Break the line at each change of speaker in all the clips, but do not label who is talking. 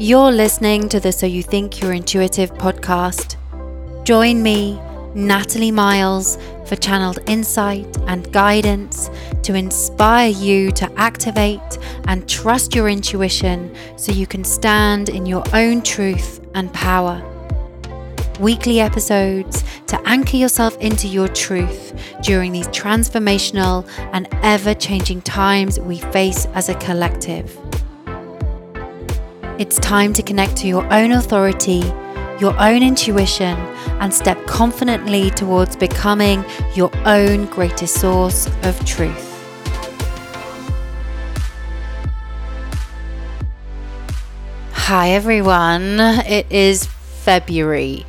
You're listening to the So You Think You're Intuitive podcast. Join me, Natalie Miles, for channeled insight and guidance to inspire you to activate and trust your intuition so you can stand in your own truth and power. Weekly episodes to anchor yourself into your truth during these transformational and ever changing times we face as a collective. It's time to connect to your own authority, your own intuition, and step confidently towards becoming your own greatest source of truth. Hi, everyone. It is February.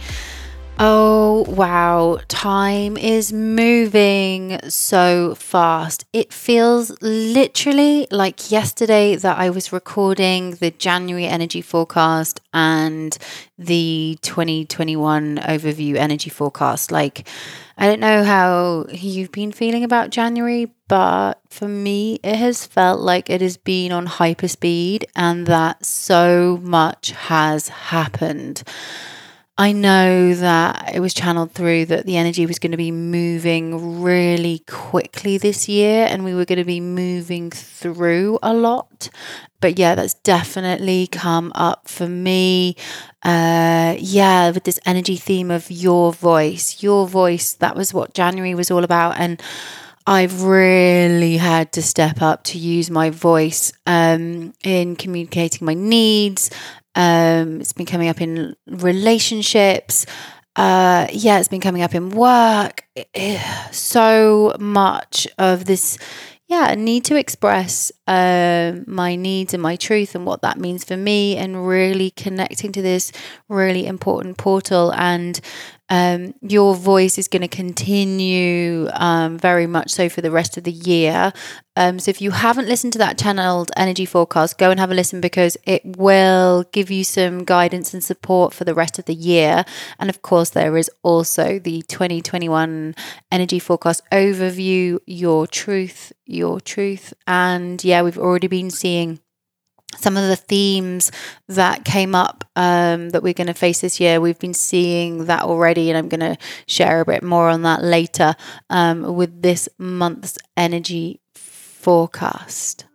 Oh, wow. Time is moving so fast. It feels literally like yesterday that I was recording the January energy forecast and the 2021 overview energy forecast. Like, I don't know how you've been feeling about January, but for me, it has felt like it has been on hyperspeed and that so much has happened. I know that it was channeled through that the energy was going to be moving really quickly this year and we were going to be moving through a lot. But yeah, that's definitely come up for me. Uh, yeah, with this energy theme of your voice, your voice, that was what January was all about. And I've really had to step up to use my voice um, in communicating my needs, um, it's been coming up in relationships. Uh, yeah, it's been coming up in work. So much of this, yeah, need to express uh, my needs and my truth and what that means for me, and really connecting to this really important portal and um, your voice is going to continue um, very much so for the rest of the year. Um, so if you haven't listened to that channeled energy forecast, go and have a listen because it will give you some guidance and support for the rest of the year. And of course, there is also the 2021 energy forecast overview, your truth, your truth. And yeah, we've already been seeing some of the themes that came up um, that we're going to face this year. We've been seeing that already, and I'm going to share a bit more on that later um, with this month's energy forecast.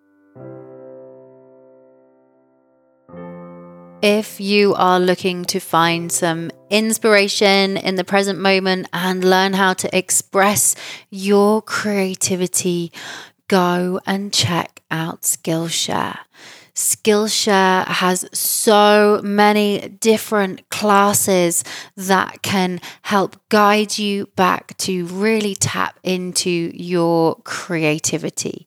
If you are looking to find some inspiration in the present moment and learn how to express your creativity, go and check out Skillshare. Skillshare has so many different classes that can help guide you back to really tap into your creativity.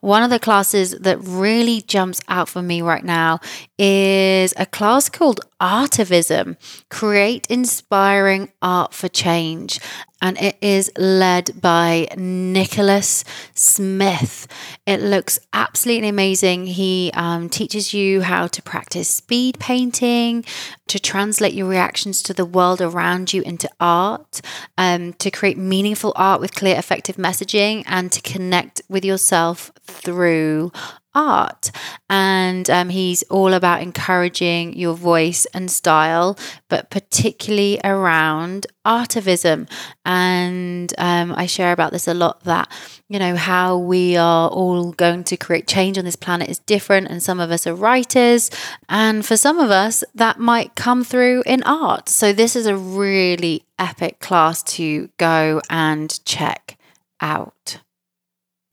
One of the classes that really jumps out for me right now is a class called Artivism Create Inspiring Art for Change and it is led by Nicholas Smith. It looks absolutely amazing. He um, teaches you how to practice speed painting, to translate your reactions to the world around you into art, um, to create meaningful art with clear, effective messaging, and to connect with yourself through art. And um, he's all about encouraging your voice and style, but particularly around artivism. And um, I share about this a lot that, you know, how we are all going to create change on this planet is different. And some of us are writers. And for some of us, that might come through in art. So this is a really epic class to go and check out.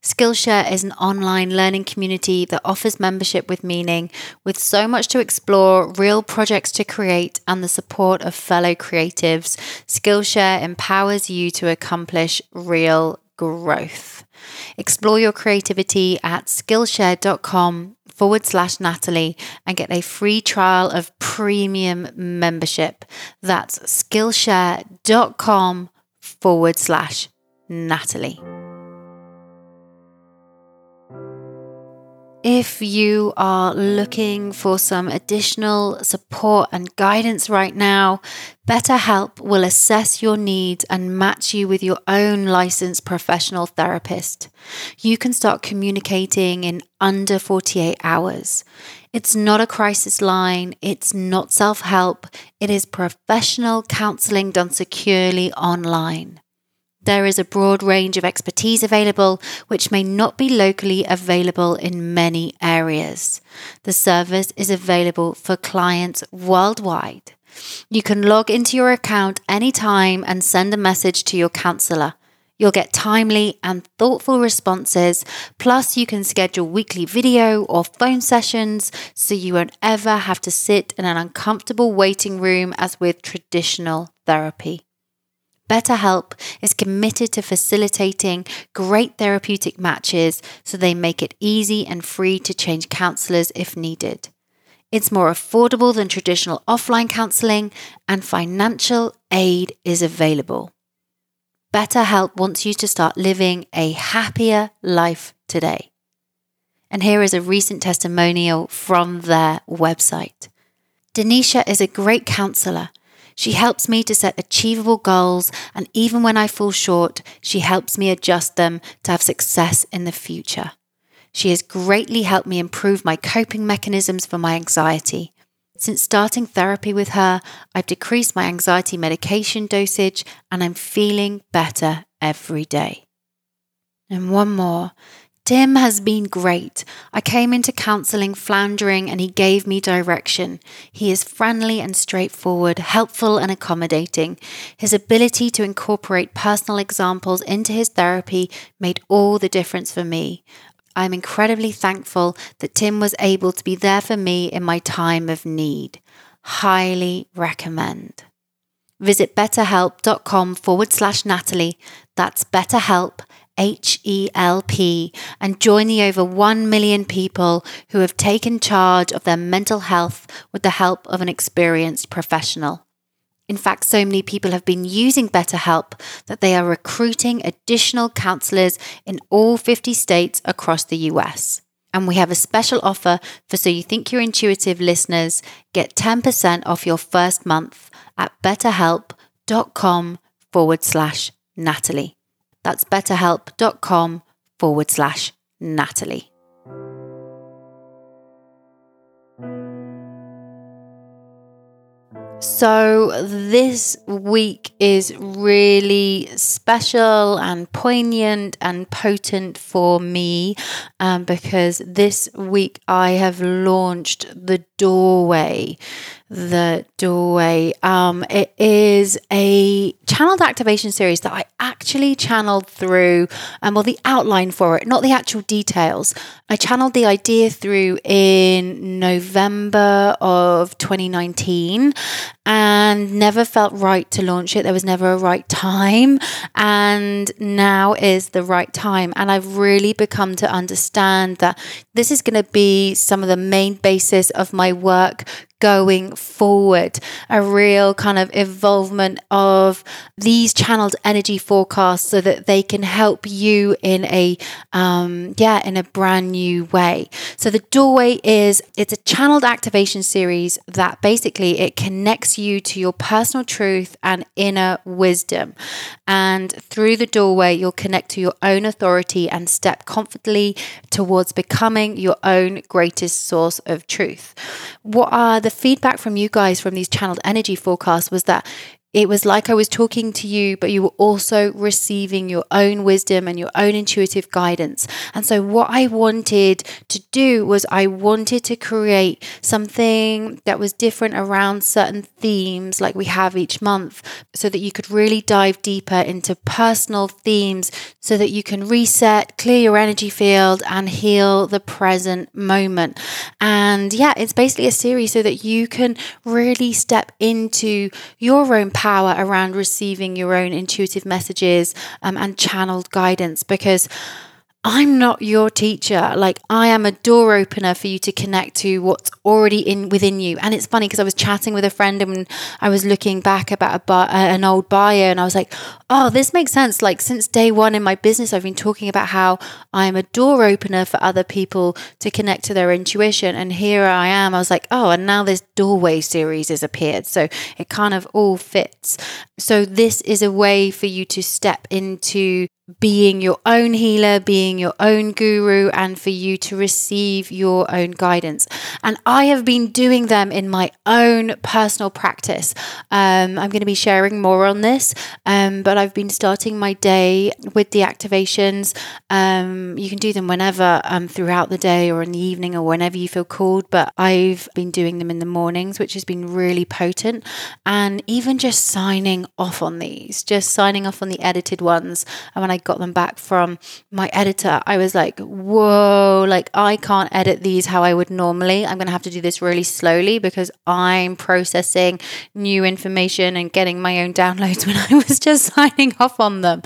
Skillshare is an online learning community that offers membership with meaning, with so much to explore, real projects to create, and the support of fellow creatives. Skillshare empowers you to accomplish real growth. Explore your creativity at skillshare.com forward slash Natalie and get a free trial of premium membership. That's skillshare.com forward slash Natalie. If you are looking for some additional support and guidance right now, BetterHelp will assess your needs and match you with your own licensed professional therapist. You can start communicating in under 48 hours. It's not a crisis line, it's not self help, it is professional counseling done securely online. There is a broad range of expertise available, which may not be locally available in many areas. The service is available for clients worldwide. You can log into your account anytime and send a message to your counselor. You'll get timely and thoughtful responses, plus, you can schedule weekly video or phone sessions so you won't ever have to sit in an uncomfortable waiting room as with traditional therapy. BetterHelp is committed to facilitating great therapeutic matches so they make it easy and free to change counselors if needed. It's more affordable than traditional offline counseling, and financial aid is available. BetterHelp wants you to start living a happier life today. And here is a recent testimonial from their website. Denisha is a great counselor she helps me to set achievable goals, and even when I fall short, she helps me adjust them to have success in the future. She has greatly helped me improve my coping mechanisms for my anxiety. Since starting therapy with her, I've decreased my anxiety medication dosage and I'm feeling better every day. And one more. Tim has been great. I came into counseling floundering and he gave me direction. He is friendly and straightforward, helpful and accommodating. His ability to incorporate personal examples into his therapy made all the difference for me. I'm incredibly thankful that Tim was able to be there for me in my time of need. Highly recommend. Visit betterhelp.com forward slash Natalie. That's BetterHelp H E L P, and join the over 1 million people who have taken charge of their mental health with the help of an experienced professional. In fact, so many people have been using BetterHelp that they are recruiting additional counselors in all 50 states across the US. And we have a special offer for So You Think You're Intuitive listeners. Get 10% off your first month at betterhelp.com forward slash Natalie. That's betterhelp.com forward slash Natalie. So, this week is really special and poignant and potent for me um, because this week I have launched the doorway the doorway. Um, it is a channeled activation series that I actually channeled through, um, well, the outline for it, not the actual details. I channeled the idea through in November of 2019 and never felt right to launch it. There was never a right time, and now is the right time. And I've really become to understand that this is going to be some of the main basis of my work going forward, a real kind of involvement of these channeled energy forecasts so that they can help you in a um, yeah in a brand new way. So the doorway is it's a channeled activation series that basically it connects you to your personal truth and inner wisdom. And through the doorway, you'll connect to your own authority and step confidently towards becoming your own greatest source of truth. What are the feedback from you guys from these channeled energy forecasts was that it was like I was talking to you, but you were also receiving your own wisdom and your own intuitive guidance. And so, what I wanted to do was, I wanted to create something that was different around certain themes like we have each month, so that you could really dive deeper into personal themes so that you can reset, clear your energy field, and heal the present moment. And yeah, it's basically a series so that you can really step into your own power around receiving your own intuitive messages um, and channeled guidance because I'm not your teacher. Like I am a door opener for you to connect to what's already in within you. And it's funny because I was chatting with a friend and I was looking back about a bi- an old bio and I was like, "Oh, this makes sense. Like since day 1 in my business, I've been talking about how I am a door opener for other people to connect to their intuition. And here I am. I was like, "Oh, and now this doorway series has appeared." So it kind of all fits. So this is a way for you to step into being your own healer, being your own guru, and for you to receive your own guidance. And I have been doing them in my own personal practice. Um, I'm going to be sharing more on this, um, but I've been starting my day with the activations. Um, you can do them whenever um, throughout the day or in the evening or whenever you feel called, but I've been doing them in the mornings, which has been really potent. And even just signing off on these, just signing off on the edited ones. And when I got them back from my editor, I was like, whoa, like I can't edit these how I would normally. I'm going to have to do this really slowly because I'm processing new information and getting my own downloads when I was just signing off on them.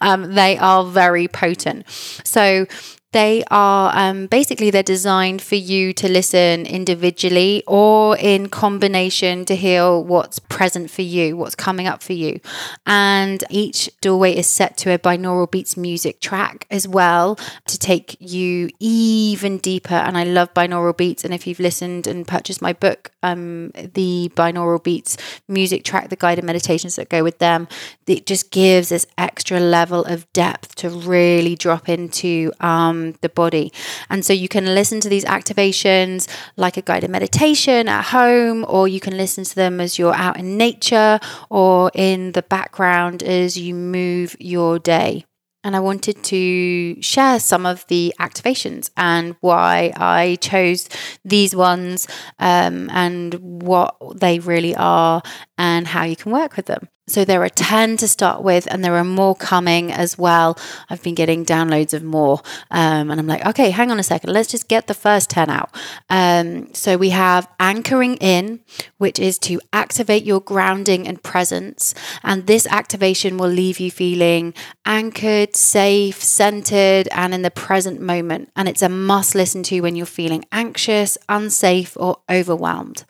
Um, they are very potent. So, they are um, basically they're designed for you to listen individually or in combination to heal what's present for you, what's coming up for you. And each doorway is set to a binaural beats music track as well to take you even deeper. And I love binaural beats. And if you've listened and purchased my book, um, the binaural beats music track, the guided meditations that go with them, it just gives this extra level of depth to really drop into. Um, the body. And so you can listen to these activations like a guided meditation at home, or you can listen to them as you're out in nature or in the background as you move your day. And I wanted to share some of the activations and why I chose these ones um, and what they really are and how you can work with them. So there are 10 to start with, and there are more coming as well. I've been getting downloads of more. Um, and I'm like, okay, hang on a second. Let's just get the first 10 out. Um, so we have anchoring in, which is to activate your grounding and presence. And this activation will leave you feeling anchored, safe, centered, and in the present moment. And it's a must listen to when you're feeling anxious, unsafe, or overwhelmed.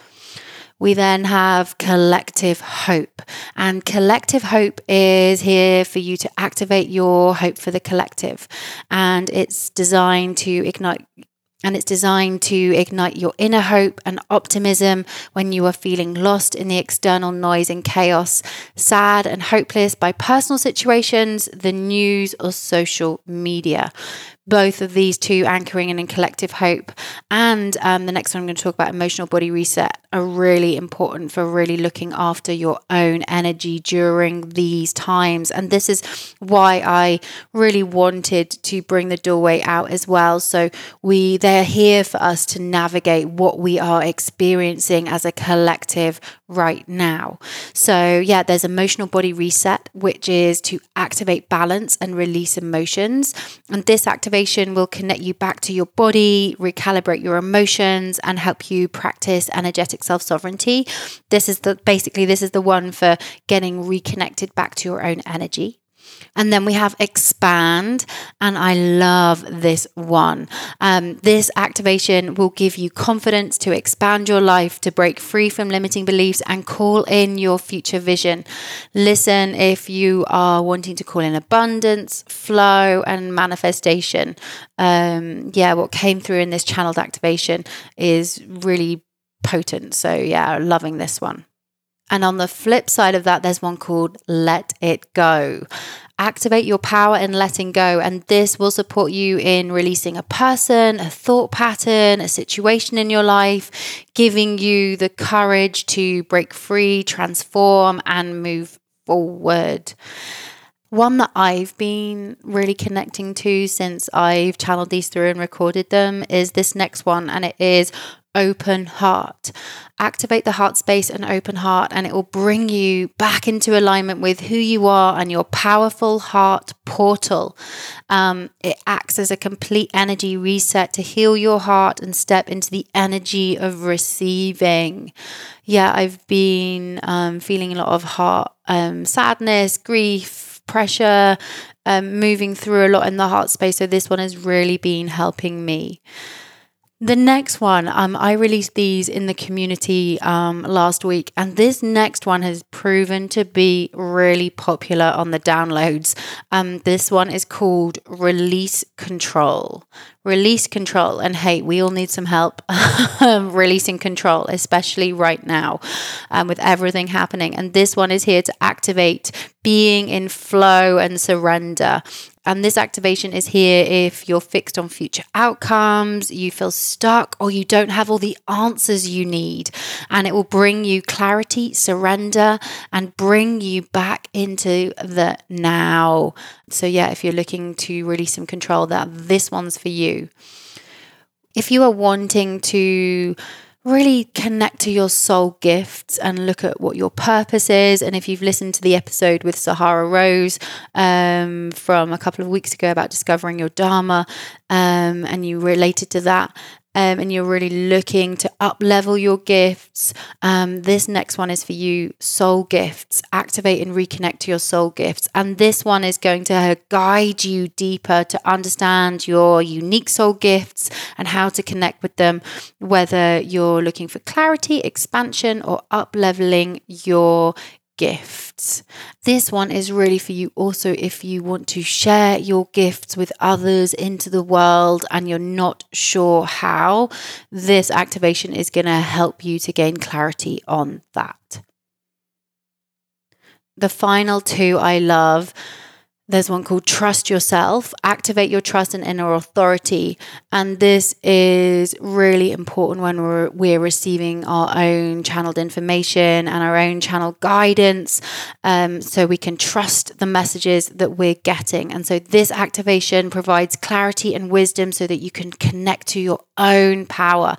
We then have collective hope. And collective hope is here for you to activate your hope for the collective. And it's designed to ignite and it's designed to ignite your inner hope and optimism when you are feeling lost in the external noise and chaos, sad and hopeless by personal situations, the news, or social media both of these two anchoring and in collective hope. And um, the next one I'm going to talk about emotional body reset are really important for really looking after your own energy during these times. And this is why I really wanted to bring the doorway out as well. So we they're here for us to navigate what we are experiencing as a collective right now. So yeah, there's emotional body reset, which is to activate balance and release emotions. And this activation activation will connect you back to your body, recalibrate your emotions, and help you practice energetic self sovereignty. This is the basically this is the one for getting reconnected back to your own energy. And then we have expand, and I love this one. Um, this activation will give you confidence to expand your life, to break free from limiting beliefs, and call in your future vision. Listen if you are wanting to call in abundance, flow, and manifestation. Um, yeah, what came through in this channeled activation is really potent. So, yeah, loving this one. And on the flip side of that, there's one called Let It Go. Activate your power in letting go. And this will support you in releasing a person, a thought pattern, a situation in your life, giving you the courage to break free, transform, and move forward. One that I've been really connecting to since I've channeled these through and recorded them is this next one, and it is open heart. Activate the heart space and open heart, and it will bring you back into alignment with who you are and your powerful heart portal. Um, it acts as a complete energy reset to heal your heart and step into the energy of receiving. Yeah, I've been um, feeling a lot of heart um, sadness, grief pressure, um, moving through a lot in the heart space. So this one has really been helping me. The next one, um, I released these in the community um, last week, and this next one has proven to be really popular on the downloads. Um, this one is called Release Control. Release control. And hey, we all need some help releasing control, especially right now um, with everything happening. And this one is here to activate being in flow and surrender. And this activation is here if you're fixed on future outcomes, you feel stuck, or you don't have all the answers you need. And it will bring you clarity, surrender, and bring you back into the now. So, yeah, if you're looking to release some control, that this one's for you. If you are wanting to really connect to your soul gifts and look at what your purpose is. And if you've listened to the episode with Sahara Rose um, from a couple of weeks ago about discovering your Dharma, um, and you related to that, um, and you're really looking to up level your gifts, um, this next one is for you soul gifts. Activate and reconnect to your soul gifts. And this one is going to guide you deeper to understand your unique soul gifts and how to connect with them, whether you're looking for clarity, expansion, or up leveling your gifts. This one is really for you also if you want to share your gifts with others into the world and you're not sure how. This activation is going to help you to gain clarity on that. The final two I love there's one called Trust Yourself, Activate Your Trust and Inner Authority. And this is really important when we're, we're receiving our own channeled information and our own channel guidance um, so we can trust the messages that we're getting. And so this activation provides clarity and wisdom so that you can connect to your own power.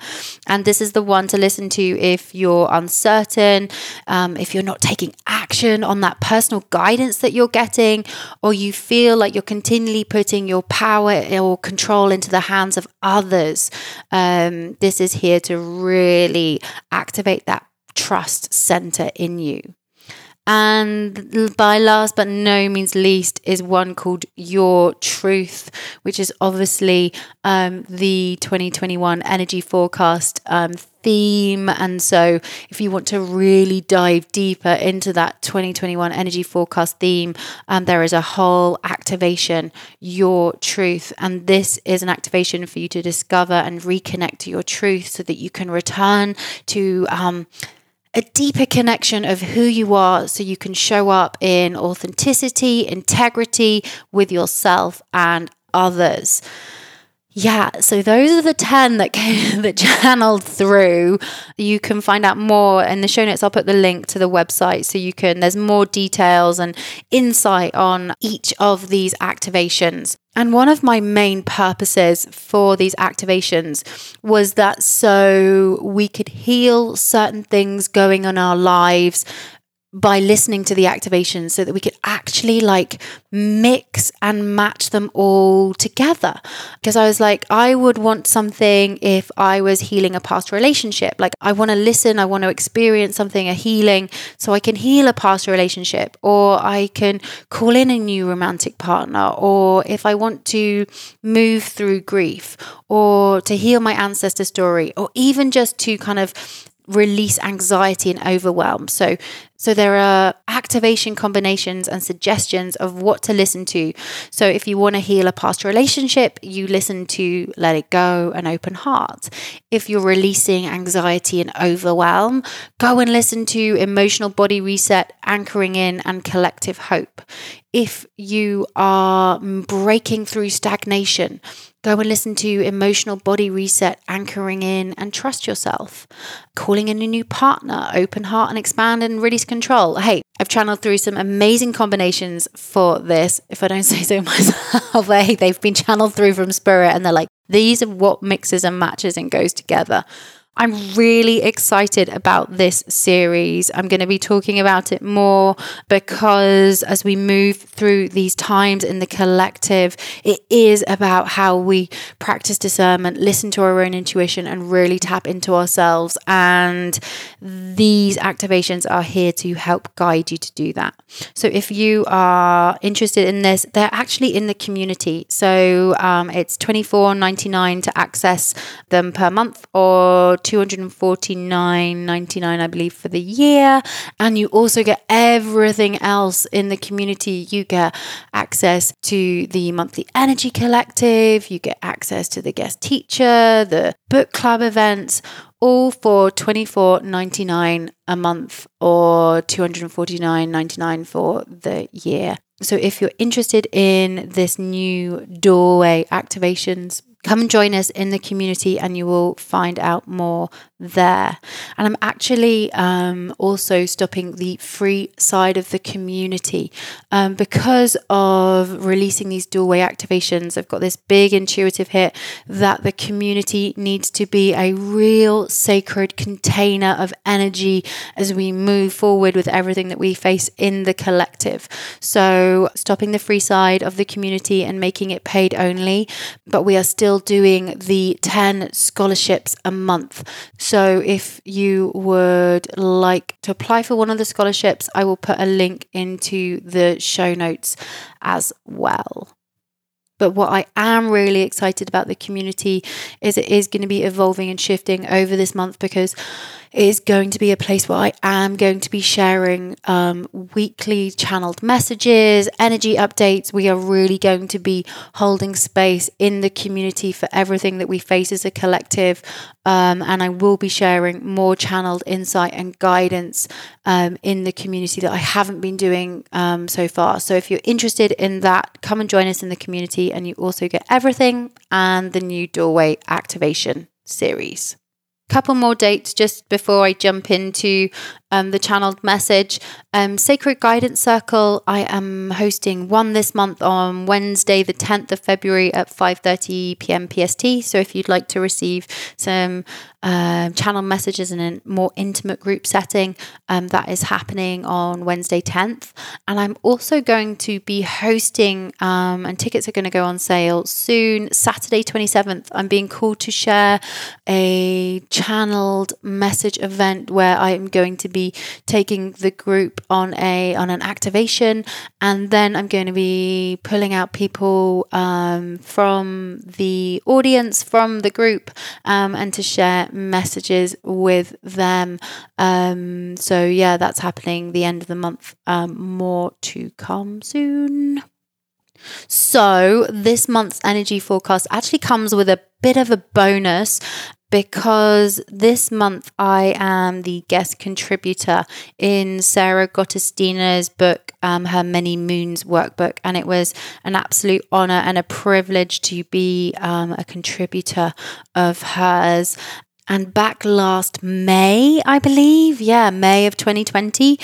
And this is the one to listen to if you're uncertain, um, if you're not taking action on that personal guidance that you're getting, or you feel like you're continually putting your power or control into the hands of others. Um, this is here to really activate that trust center in you. And by last but no means least is one called Your Truth, which is obviously um, the 2021 energy forecast um, theme. And so, if you want to really dive deeper into that 2021 energy forecast theme, um, there is a whole activation, Your Truth. And this is an activation for you to discover and reconnect to your truth so that you can return to um, a deeper connection of who you are so you can show up in authenticity, integrity with yourself and others. Yeah, so those are the 10 that came, that channeled through. You can find out more in the show notes. I'll put the link to the website so you can, there's more details and insight on each of these activations. And one of my main purposes for these activations was that so we could heal certain things going on in our lives by listening to the activations so that we could actually like mix and match them all together. Because I was like, I would want something if I was healing a past relationship. Like, I want to listen, I want to experience something, a healing, so I can heal a past relationship, or I can call in a new romantic partner, or if I want to move through grief, or to heal my ancestor story, or even just to kind of release anxiety and overwhelm. So so there are activation combinations and suggestions of what to listen to. So if you want to heal a past relationship, you listen to Let It Go and Open Heart. If you're releasing anxiety and overwhelm, go and listen to Emotional Body Reset, Anchoring In and Collective Hope. If you are breaking through stagnation, Go and listen to Emotional Body Reset, Anchoring In, and Trust Yourself. Calling in a new partner, Open Heart and Expand and Release Control. Hey, I've channeled through some amazing combinations for this. If I don't say so myself, hey, they've been channeled through from Spirit and they're like, these are what mixes and matches and goes together. I'm really excited about this series. I'm going to be talking about it more because as we move through these times in the collective, it is about how we practice discernment, listen to our own intuition, and really tap into ourselves. And these activations are here to help guide you to do that. So if you are interested in this, they're actually in the community. So um, it's $24.99 to access them per month or 249.99 I believe for the year. And you also get everything else in the community. You get access to the monthly energy collective. You get access to the guest teacher the book club events all for $24.99 a month or $249.99 for the year. So if you're interested in this new doorway activations come and join us in the community and you will find out more there. And I'm actually um, also stopping the free side of the community um, because of releasing these doorway activations. I've got this big intuitive hit that the community needs to be a real sacred container of energy as we move forward with everything that we face in the collective. So, stopping the free side of the community and making it paid only, but we are still doing the 10 scholarships a month. So if you would like to apply for one of the scholarships, I will put a link into the show notes as well. But what I am really excited about the community is it is going to be evolving and shifting over this month because is going to be a place where I am going to be sharing um, weekly channeled messages, energy updates. We are really going to be holding space in the community for everything that we face as a collective. Um, and I will be sharing more channeled insight and guidance um, in the community that I haven't been doing um, so far. So if you're interested in that, come and join us in the community, and you also get everything and the new doorway activation series couple more dates just before I jump into um, the channeled message. Um, Sacred Guidance Circle. I am hosting one this month on Wednesday, the 10th of February at 5:30 p.m. PST. So if you'd like to receive some uh, channel messages in a more intimate group setting, um, that is happening on Wednesday 10th. And I'm also going to be hosting, um, and tickets are going to go on sale soon. Saturday 27th. I'm being called to share a channeled message event where I am going to be taking the group on a on an activation, and then I'm going to be pulling out people um, from the audience from the group um, and to share messages with them. Um, so yeah, that's happening the end of the month. Um, more to come soon. So, this month's energy forecast actually comes with a bit of a bonus because this month I am the guest contributor in Sarah Gottesdiener's book, um, her Many Moons workbook. And it was an absolute honor and a privilege to be um, a contributor of hers. And back last May, I believe, yeah, May of 2020,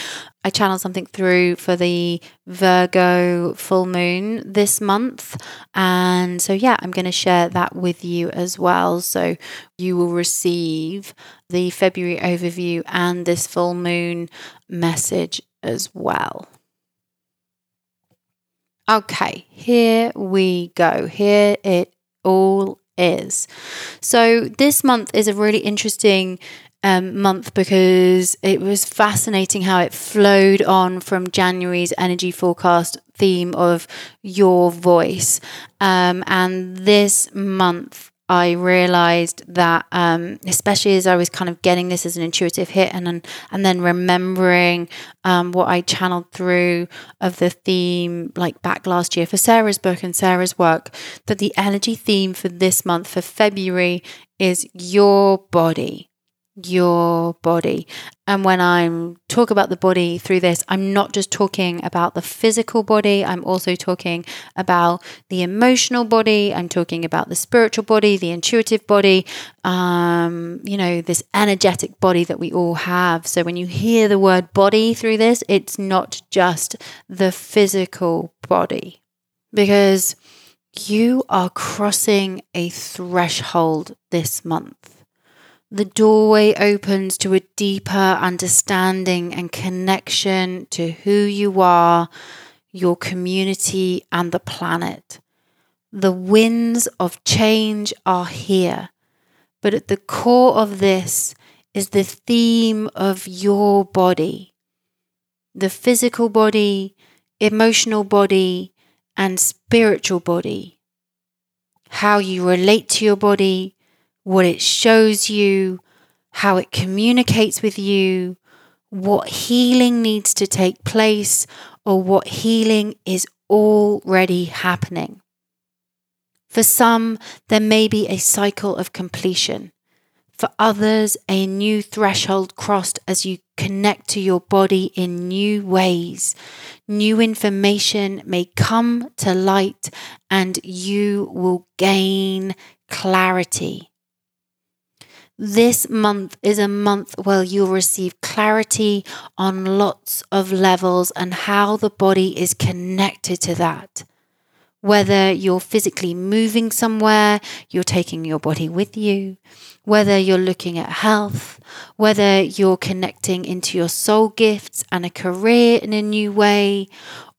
I channeled something through for the Virgo full moon this month. And so, yeah, I'm going to share that with you as well. So, you will receive the February overview and this full moon message as well. Okay, here we go. Here it all is. So, this month is a really interesting um, month because it was fascinating how it flowed on from January's energy forecast theme of your voice. Um, and this month, I realized that, um, especially as I was kind of getting this as an intuitive hit, and then and then remembering um, what I channeled through of the theme, like back last year for Sarah's book and Sarah's work, that the energy theme for this month for February is your body your body. And when I'm talk about the body through this, I'm not just talking about the physical body, I'm also talking about the emotional body, I'm talking about the spiritual body, the intuitive body, um, you know, this energetic body that we all have. So when you hear the word body through this, it's not just the physical body. Because you are crossing a threshold this month the doorway opens to a deeper understanding and connection to who you are, your community, and the planet. The winds of change are here, but at the core of this is the theme of your body the physical body, emotional body, and spiritual body. How you relate to your body, what it shows you, how it communicates with you, what healing needs to take place, or what healing is already happening. For some, there may be a cycle of completion. For others, a new threshold crossed as you connect to your body in new ways. New information may come to light and you will gain clarity. This month is a month where you'll receive clarity on lots of levels and how the body is connected to that whether you're physically moving somewhere, you're taking your body with you, whether you're looking at health, whether you're connecting into your soul gifts and a career in a new way,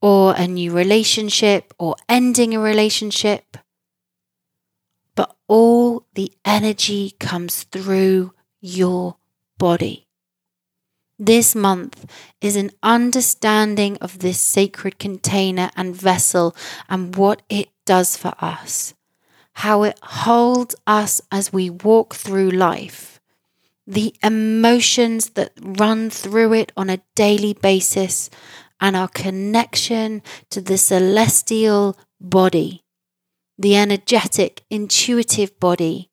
or a new relationship, or ending a relationship. But all the energy comes through your body. This month is an understanding of this sacred container and vessel and what it does for us, how it holds us as we walk through life, the emotions that run through it on a daily basis, and our connection to the celestial body, the energetic, intuitive body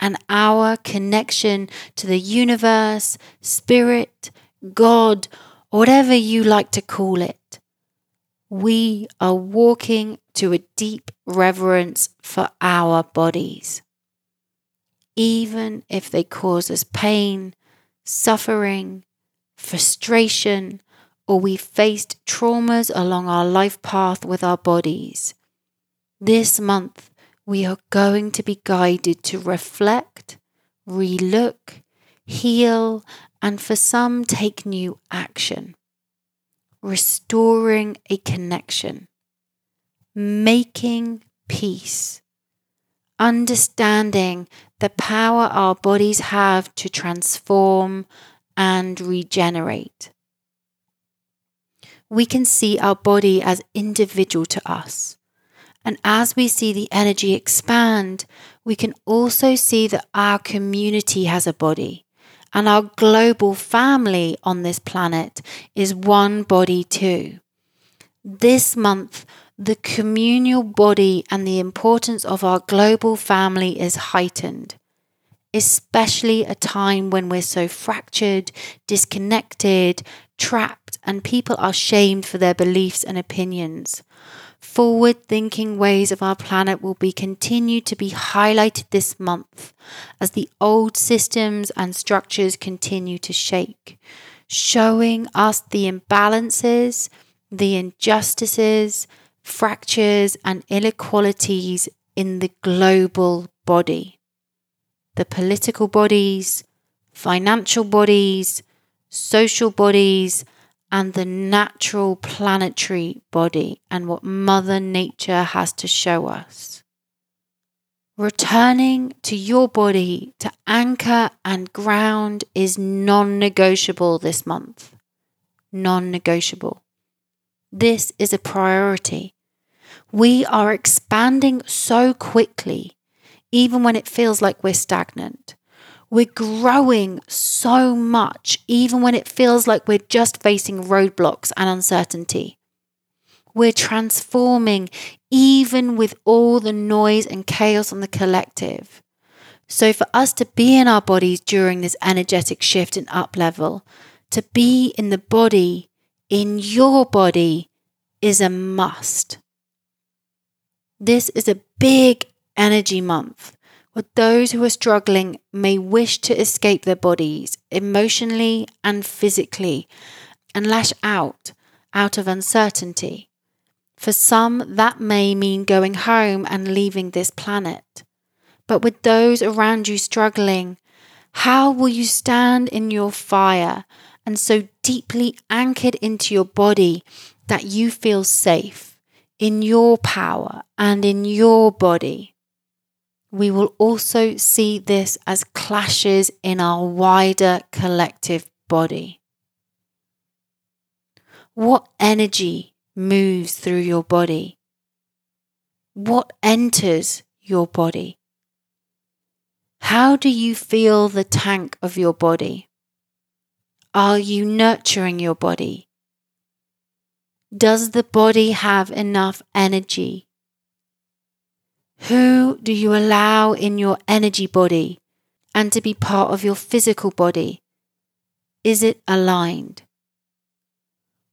and our connection to the universe, spirit, God, whatever you like to call it. We are walking to a deep reverence for our bodies. Even if they cause us pain, suffering, frustration, or we faced traumas along our life path with our bodies. This month, we are going to be guided to reflect, relook, heal, and for some, take new action. Restoring a connection, making peace, understanding the power our bodies have to transform and regenerate. We can see our body as individual to us and as we see the energy expand, we can also see that our community has a body and our global family on this planet is one body too. This month, the communal body and the importance of our global family is heightened, especially a time when we're so fractured, disconnected, trapped, and people are shamed for their beliefs and opinions forward thinking ways of our planet will be continued to be highlighted this month as the old systems and structures continue to shake, showing us the imbalances, the injustices, fractures, and inequalities in the global body. The political bodies, financial bodies, social bodies, and the natural planetary body and what Mother Nature has to show us. Returning to your body to anchor and ground is non negotiable this month. Non negotiable. This is a priority. We are expanding so quickly, even when it feels like we're stagnant. We're growing so much, even when it feels like we're just facing roadblocks and uncertainty. We're transforming, even with all the noise and chaos on the collective. So, for us to be in our bodies during this energetic shift and up level, to be in the body, in your body, is a must. This is a big energy month or those who are struggling may wish to escape their bodies emotionally and physically and lash out out of uncertainty. For some, that may mean going home and leaving this planet. But with those around you struggling, How will you stand in your fire and so deeply anchored into your body that you feel safe in your power and in your body? We will also see this as clashes in our wider collective body. What energy moves through your body? What enters your body? How do you feel the tank of your body? Are you nurturing your body? Does the body have enough energy? Who do you allow in your energy body and to be part of your physical body? Is it aligned?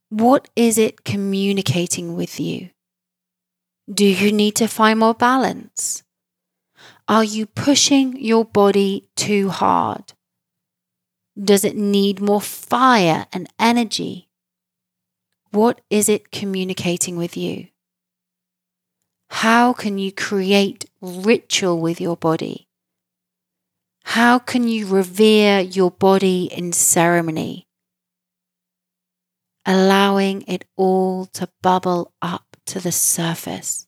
What is it communicating with you? Do you need to find more balance? Are you pushing your body too hard? Does it need more fire and energy? What is it communicating with you? How can you create ritual with your body? How can you revere your body in ceremony? allowing it all to bubble up to the surface,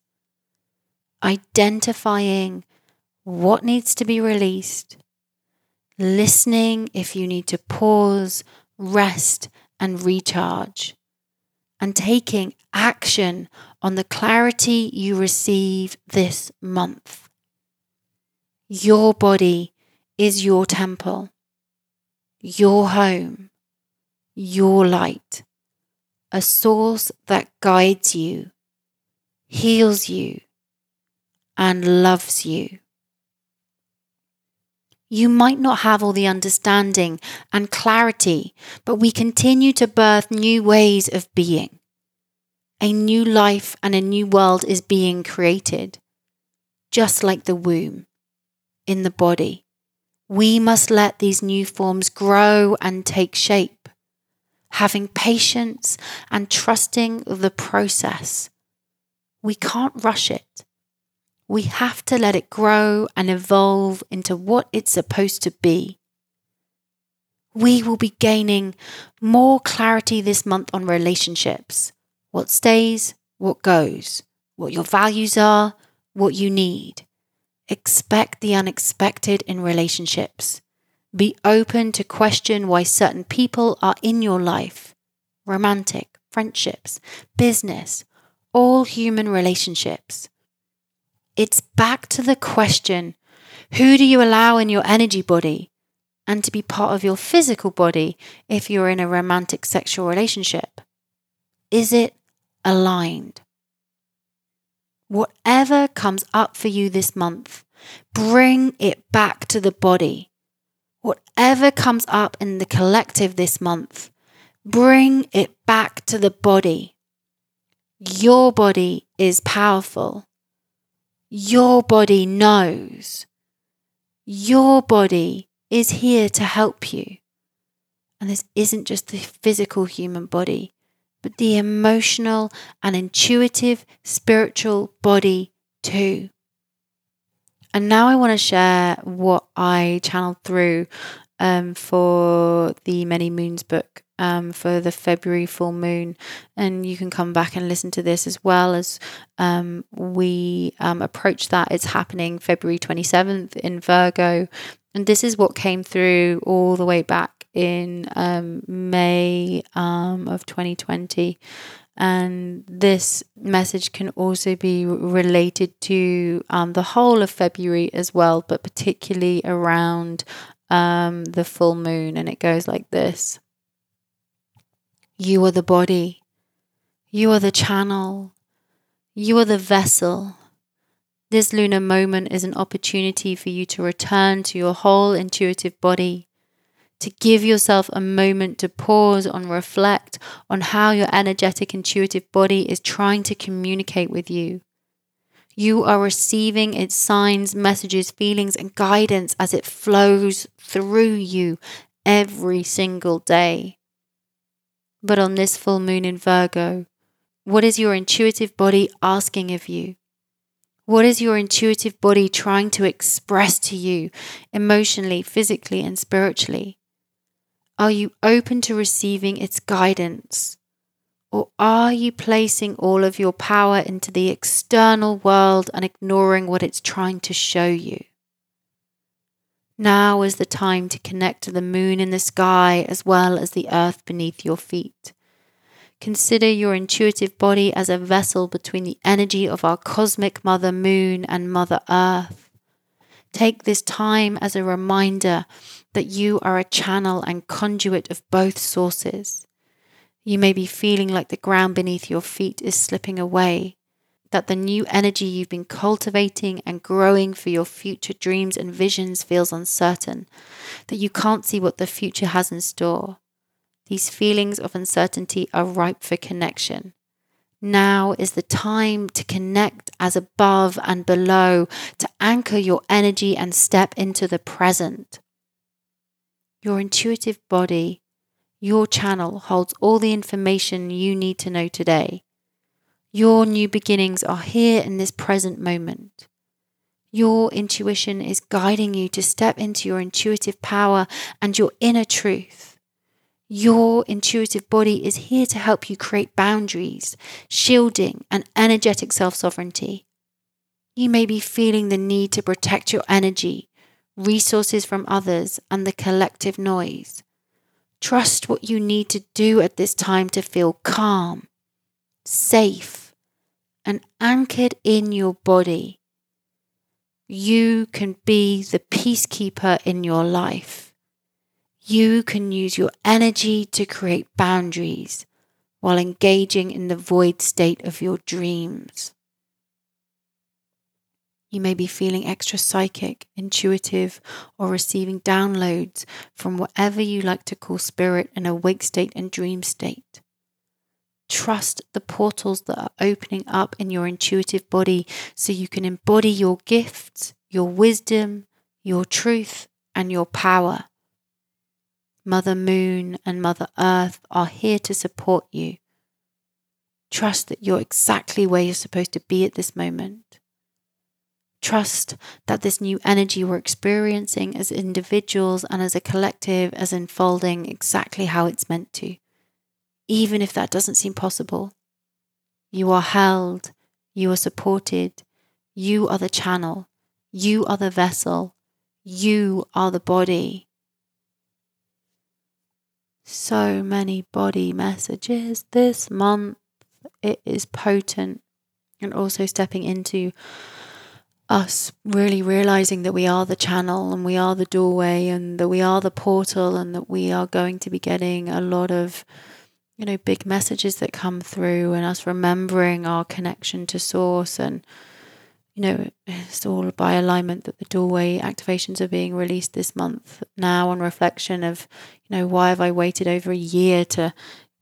identifying what needs to be released, listening if you need to pause, rest, and recharge, and taking action on the clarity you receive this month. Your body is your temple, your home, your light a source that guides you, heals you, and loves you. You might not have all the understanding and clarity, but we continue to birth new ways of being. A new life and a new world is being created, just like the womb in the body. We must let these new forms grow and take shape having patience and trusting the process. We can't rush it. We have to let it grow and evolve into what it's supposed to be. We will be gaining more clarity this month on relationships what stays, what goes, what your values are, what you need. Expect the unexpected in relationships. Be open to question why certain people are in your life romantic, friendships, business, all human relationships. It's back to the question who do you allow in your energy body and to be part of your physical body if you're in a romantic sexual relationship? Is it aligned? Whatever comes up for you this month, bring it back to the body whatever comes up in the collective this month, bring it back to the body. Your body is powerful. Your body knows. Your body is here to help you. And this isn't just the physical human body, but the emotional and intuitive spiritual body too. And now I want to share what I channeled through um, for the Many Moons book um, for the February full moon. And you can come back and listen to this as well as um, we um, approach that. It's happening February 27th in Virgo. And this is what came through all the way back in um, May um, of 2020. And this message can also be related to um, the whole of February as well, but particularly around um, the full moon. And it goes like this You are the body, you are the channel, you are the vessel. This lunar moment is an opportunity for you to return to your whole intuitive body to give yourself a moment to pause and reflect on how your energetic, intuitive body is trying to communicate with you. You are receiving its signs, messages, feelings, and guidance as it flows through you every single day. But on this full moon in Virgo, what is your intuitive body asking of you? What is your intuitive body trying to express to you emotionally, physically, and spiritually? Are you open to receiving its guidance? Or are you placing all of your power into the external world and ignoring what it's trying to show you? Now is the time to connect to the moon in the sky as well as the earth beneath your feet. Consider your intuitive body as a vessel between the energy of our cosmic Mother Moon and Mother Earth. Take this time as a reminder that you are a channel and conduit of both sources. You may be feeling like the ground beneath your feet is slipping away, that the new energy you've been cultivating and growing for your future dreams and visions feels uncertain, that you can't see what the future has in store. These feelings of uncertainty are ripe for connection. Now is the time to connect as above and below, to anchor your energy and step into the present. Your intuitive body your channel holds all the information you need to know today. Your new beginnings are here in this present moment. Your intuition is guiding you to step into your intuitive power and your inner truth. Your intuitive body is here to help you create boundaries, shielding, and energetic self sovereignty. You may be feeling the need to protect your energy, resources from others, and the collective noise. Trust what you need to do at this time to feel calm, safe, and anchored in your body. You can be the peacekeeper in your life. You can use your energy to create boundaries while engaging in the void state of your dreams. You may be feeling extra psychic, intuitive, or receiving downloads from whatever you like to call spirit in awake state and dream state. Trust the portals that are opening up in your intuitive body so you can embody your gifts, your wisdom, your truth, and your power. Mother Moon and Mother Earth are here to support you. Trust that you're exactly where you're supposed to be at this moment. Trust that this new energy we're experiencing as individuals and as a collective is unfolding exactly how it's meant to, even if that doesn't seem possible. You are held, you are supported, you are the channel, you are the vessel, you are the body. So many body messages this month. It is potent and also stepping into us really realizing that we are the channel and we are the doorway and that we are the portal and that we are going to be getting a lot of you know big messages that come through and us remembering our connection to source and you know it's all by alignment that the doorway activations are being released this month now on reflection of you know why have i waited over a year to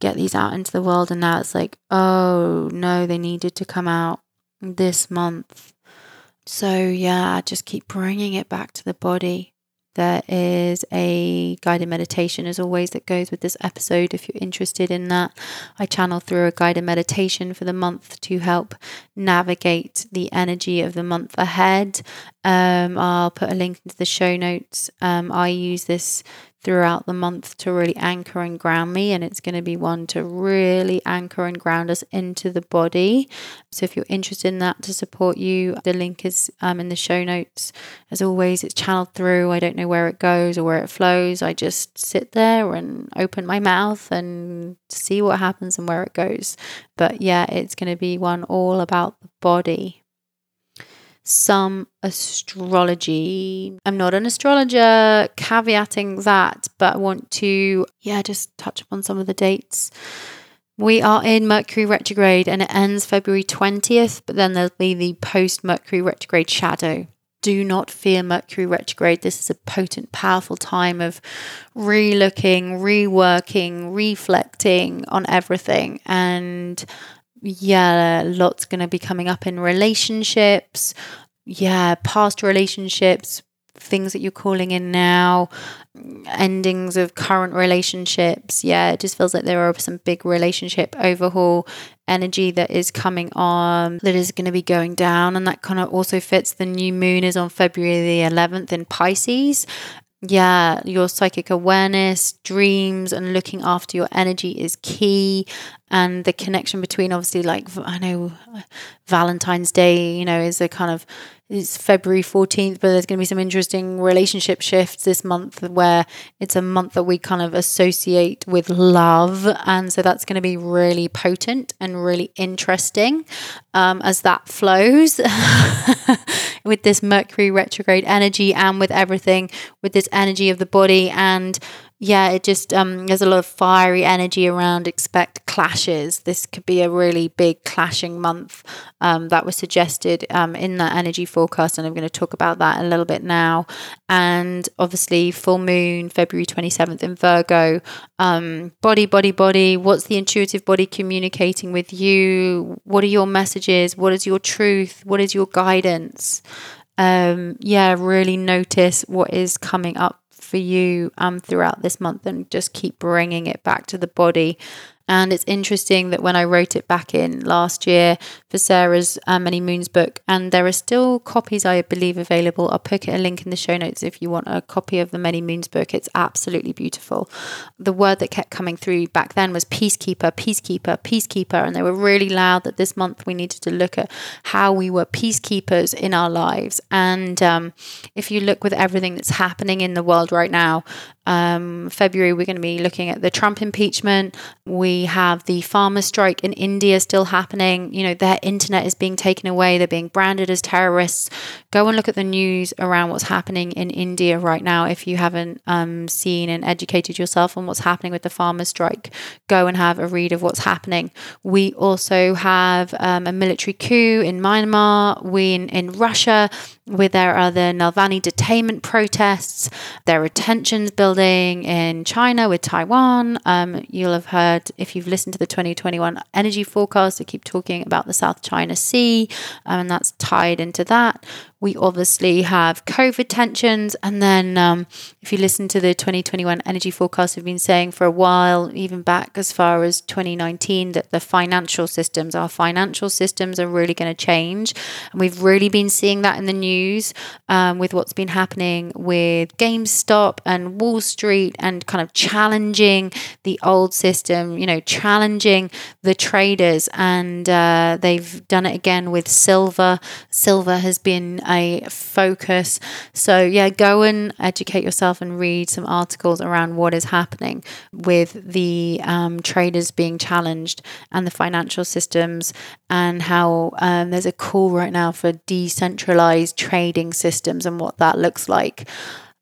get these out into the world? And now it's like oh no they needed to come out this month so, yeah, just keep bringing it back to the body. There is a guided meditation, as always, that goes with this episode. If you're interested in that, I channel through a guided meditation for the month to help navigate the energy of the month ahead. Um, I'll put a link into the show notes. Um, I use this throughout the month to really anchor and ground me. And it's going to be one to really anchor and ground us into the body. So if you're interested in that to support you, the link is um, in the show notes. As always, it's channeled through. I don't know where it goes or where it flows. I just sit there and open my mouth and see what happens and where it goes. But yeah, it's going to be one all about the body some astrology. I'm not an astrologer, caveating that, but I want to, yeah, just touch upon some of the dates. We are in Mercury retrograde and it ends February 20th, but then there'll be the post Mercury retrograde shadow. Do not fear Mercury retrograde. This is a potent, powerful time of re looking, reworking, reflecting on everything. And yeah, lots going to be coming up in relationships. Yeah, past relationships, things that you're calling in now, endings of current relationships. Yeah, it just feels like there are some big relationship overhaul energy that is coming on that is going to be going down and that kind of also fits the new moon is on February the 11th in Pisces yeah, your psychic awareness, dreams, and looking after your energy is key. And the connection between, obviously, like I know Valentine's Day, you know, is a kind of it's February 14th, but there's going to be some interesting relationship shifts this month where it's a month that we kind of associate with love. And so that's going to be really potent and really interesting um, as that flows with this Mercury retrograde energy and with everything, with this energy of the body and yeah, it just um, there's a lot of fiery energy around. Expect clashes. This could be a really big clashing month um, that was suggested um, in that energy forecast, and I'm going to talk about that a little bit now. And obviously, full moon February 27th in Virgo. Um, body, body, body. What's the intuitive body communicating with you? What are your messages? What is your truth? What is your guidance? Um, yeah, really notice what is coming up for you um, throughout this month and just keep bringing it back to the body and it's interesting that when I wrote it back in last year for Sarah's uh, Many Moons book, and there are still copies, I believe, available. I'll put a link in the show notes if you want a copy of the Many Moons book. It's absolutely beautiful. The word that kept coming through back then was peacekeeper, peacekeeper, peacekeeper. And they were really loud that this month we needed to look at how we were peacekeepers in our lives. And um, if you look with everything that's happening in the world right now, um, February, we're going to be looking at the Trump impeachment. We have the farmer strike in India still happening. You know, their internet is being taken away. They're being branded as terrorists. Go and look at the news around what's happening in India right now. If you haven't um, seen and educated yourself on what's happening with the farmer strike, go and have a read of what's happening. We also have um, a military coup in Myanmar. We in, in Russia where there are the Navalny detainment protests. There are tensions building in China with Taiwan. Um, you'll have heard, if you've listened to the 2021 energy forecast, I keep talking about the South China Sea, um, and that's tied into that. We obviously have COVID tensions. And then, um, if you listen to the 2021 energy forecast, we've been saying for a while, even back as far as 2019, that the financial systems, our financial systems, are really going to change. And we've really been seeing that in the news um, with what's been happening with GameStop and Wall Street and kind of challenging the old system, you know, challenging the traders. And uh, they've done it again with silver. Silver has been focus. So, yeah, go and educate yourself and read some articles around what is happening with the um, traders being challenged and the financial systems, and how um, there's a call right now for decentralized trading systems and what that looks like.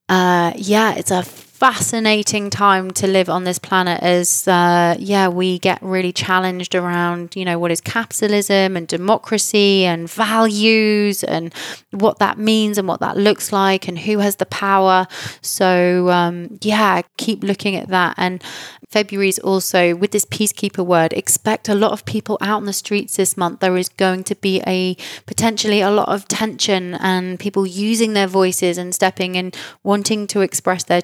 Uh, yeah, it's a fascinating time to live on this planet as uh, yeah we get really challenged around you know what is capitalism and democracy and values and what that means and what that looks like and who has the power so um, yeah keep looking at that and February is also with this peacekeeper word. Expect a lot of people out on the streets this month. There is going to be a potentially a lot of tension and people using their voices and stepping and wanting to express their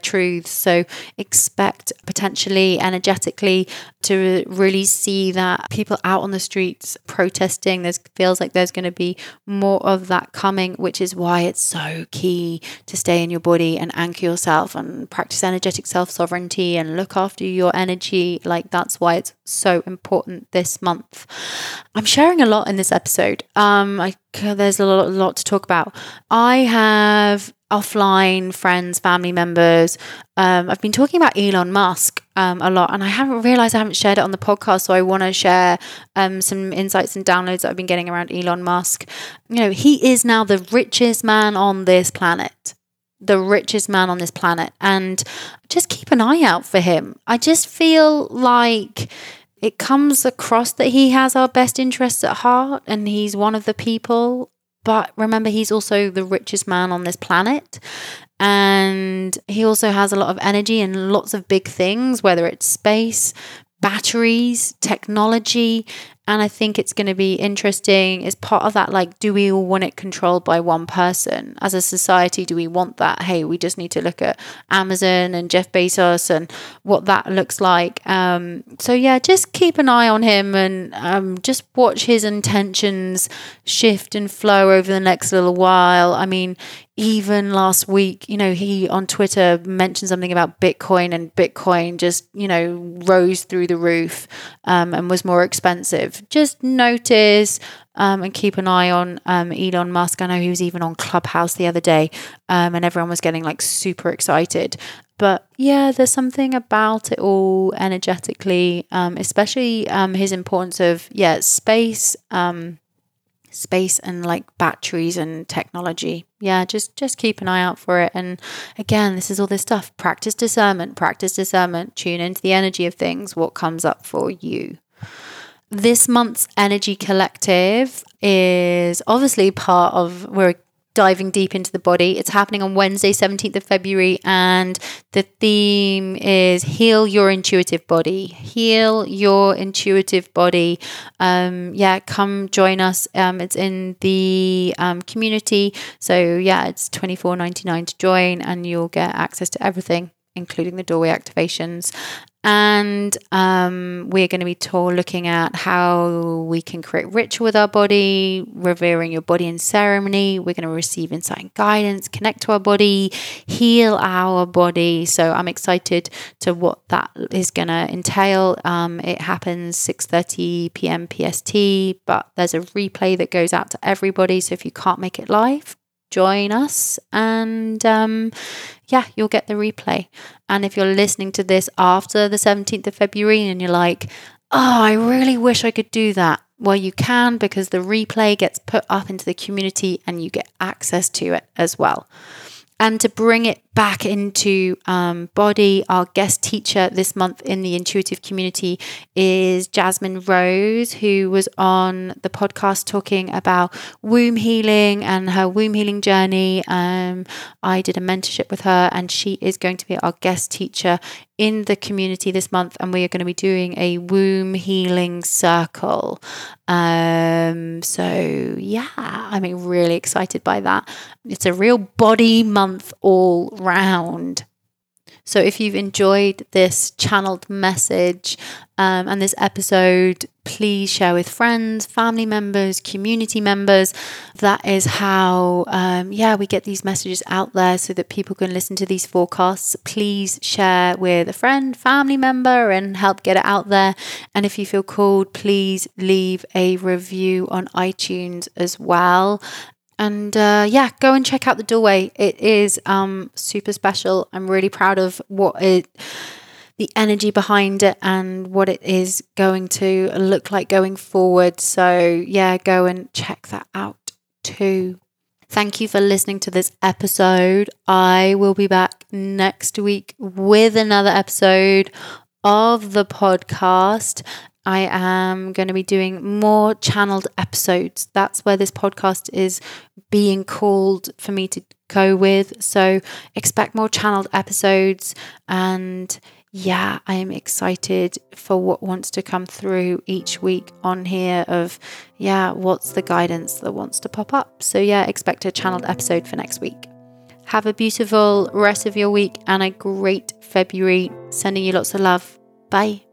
So expect potentially energetically to really see that people out on the streets protesting. There feels like there's going to be more of that coming, which is why it's so key to stay in your body and anchor yourself and practice energetic self sovereignty and look after your energy. Like that's why it's so important this month. I'm sharing a lot in this episode. Um, I, there's a lot, a lot to talk about. I have offline friends, family members. Um, I've been talking about Elon Musk um, a lot, and I haven't realized I haven't shared it on the podcast. So I want to share um, some insights and downloads that I've been getting around Elon Musk. You know, he is now the richest man on this planet the richest man on this planet and just keep an eye out for him. I just feel like it comes across that he has our best interests at heart and he's one of the people. But remember, he's also the richest man on this planet. And he also has a lot of energy and lots of big things, whether it's space, batteries, technology. And I think it's going to be interesting. It's part of that, like, do we all want it controlled by one person? As a society, do we want that? Hey, we just need to look at Amazon and Jeff Bezos and what that looks like. Um, so, yeah, just keep an eye on him and um, just watch his intentions shift and flow over the next little while. I mean, even last week, you know, he on Twitter mentioned something about Bitcoin and Bitcoin just, you know, rose through the roof um, and was more expensive. Just notice um, and keep an eye on um, Elon Musk. I know he was even on Clubhouse the other day um, and everyone was getting like super excited. But yeah, there's something about it all energetically, um, especially um, his importance of, yeah, space. Space and like batteries and technology. Yeah, just just keep an eye out for it. And again, this is all this stuff. Practice discernment, practice discernment, tune into the energy of things, what comes up for you. This month's energy collective is obviously part of we're diving deep into the body. It's happening on Wednesday, 17th of February, and the theme is heal your intuitive body. Heal your intuitive body. Um, yeah, come join us. Um, it's in the um, community. So, yeah, it's twenty four ninety nine to join, and you'll get access to everything including the doorway activations. And um, we're going to be told looking at how we can create ritual with our body, revering your body in ceremony. We're going to receive insight and guidance, connect to our body, heal our body. So I'm excited to what that is going to entail. Um, it happens 6:30 p.m. PST, but there's a replay that goes out to everybody. So if you can't make it live, join us and um, yeah, you'll get the replay. And if you're listening to this after the 17th of February and you're like, oh, I really wish I could do that. Well, you can because the replay gets put up into the community and you get access to it as well. And to bring it back into um, body, our guest teacher this month in the intuitive community is Jasmine Rose, who was on the podcast talking about womb healing and her womb healing journey. Um, I did a mentorship with her, and she is going to be our guest teacher in the community this month, and we are going to be doing a womb healing circle. Um, so yeah, I'm really excited by that. It's a real body month all round. So if you've enjoyed this channeled message um, and this episode, please share with friends, family members, community members. That is how, um, yeah, we get these messages out there so that people can listen to these forecasts. Please share with a friend, family member, and help get it out there. And if you feel called, please leave a review on iTunes as well. And uh, yeah, go and check out the doorway. It is um, super special. I'm really proud of what it, the energy behind it, and what it is going to look like going forward. So yeah, go and check that out too. Thank you for listening to this episode. I will be back next week with another episode of the podcast. I am going to be doing more channeled episodes. That's where this podcast is being called for me to go with. So expect more channeled episodes. And yeah, I am excited for what wants to come through each week on here of, yeah, what's the guidance that wants to pop up. So yeah, expect a channeled episode for next week. Have a beautiful rest of your week and a great February. Sending you lots of love. Bye.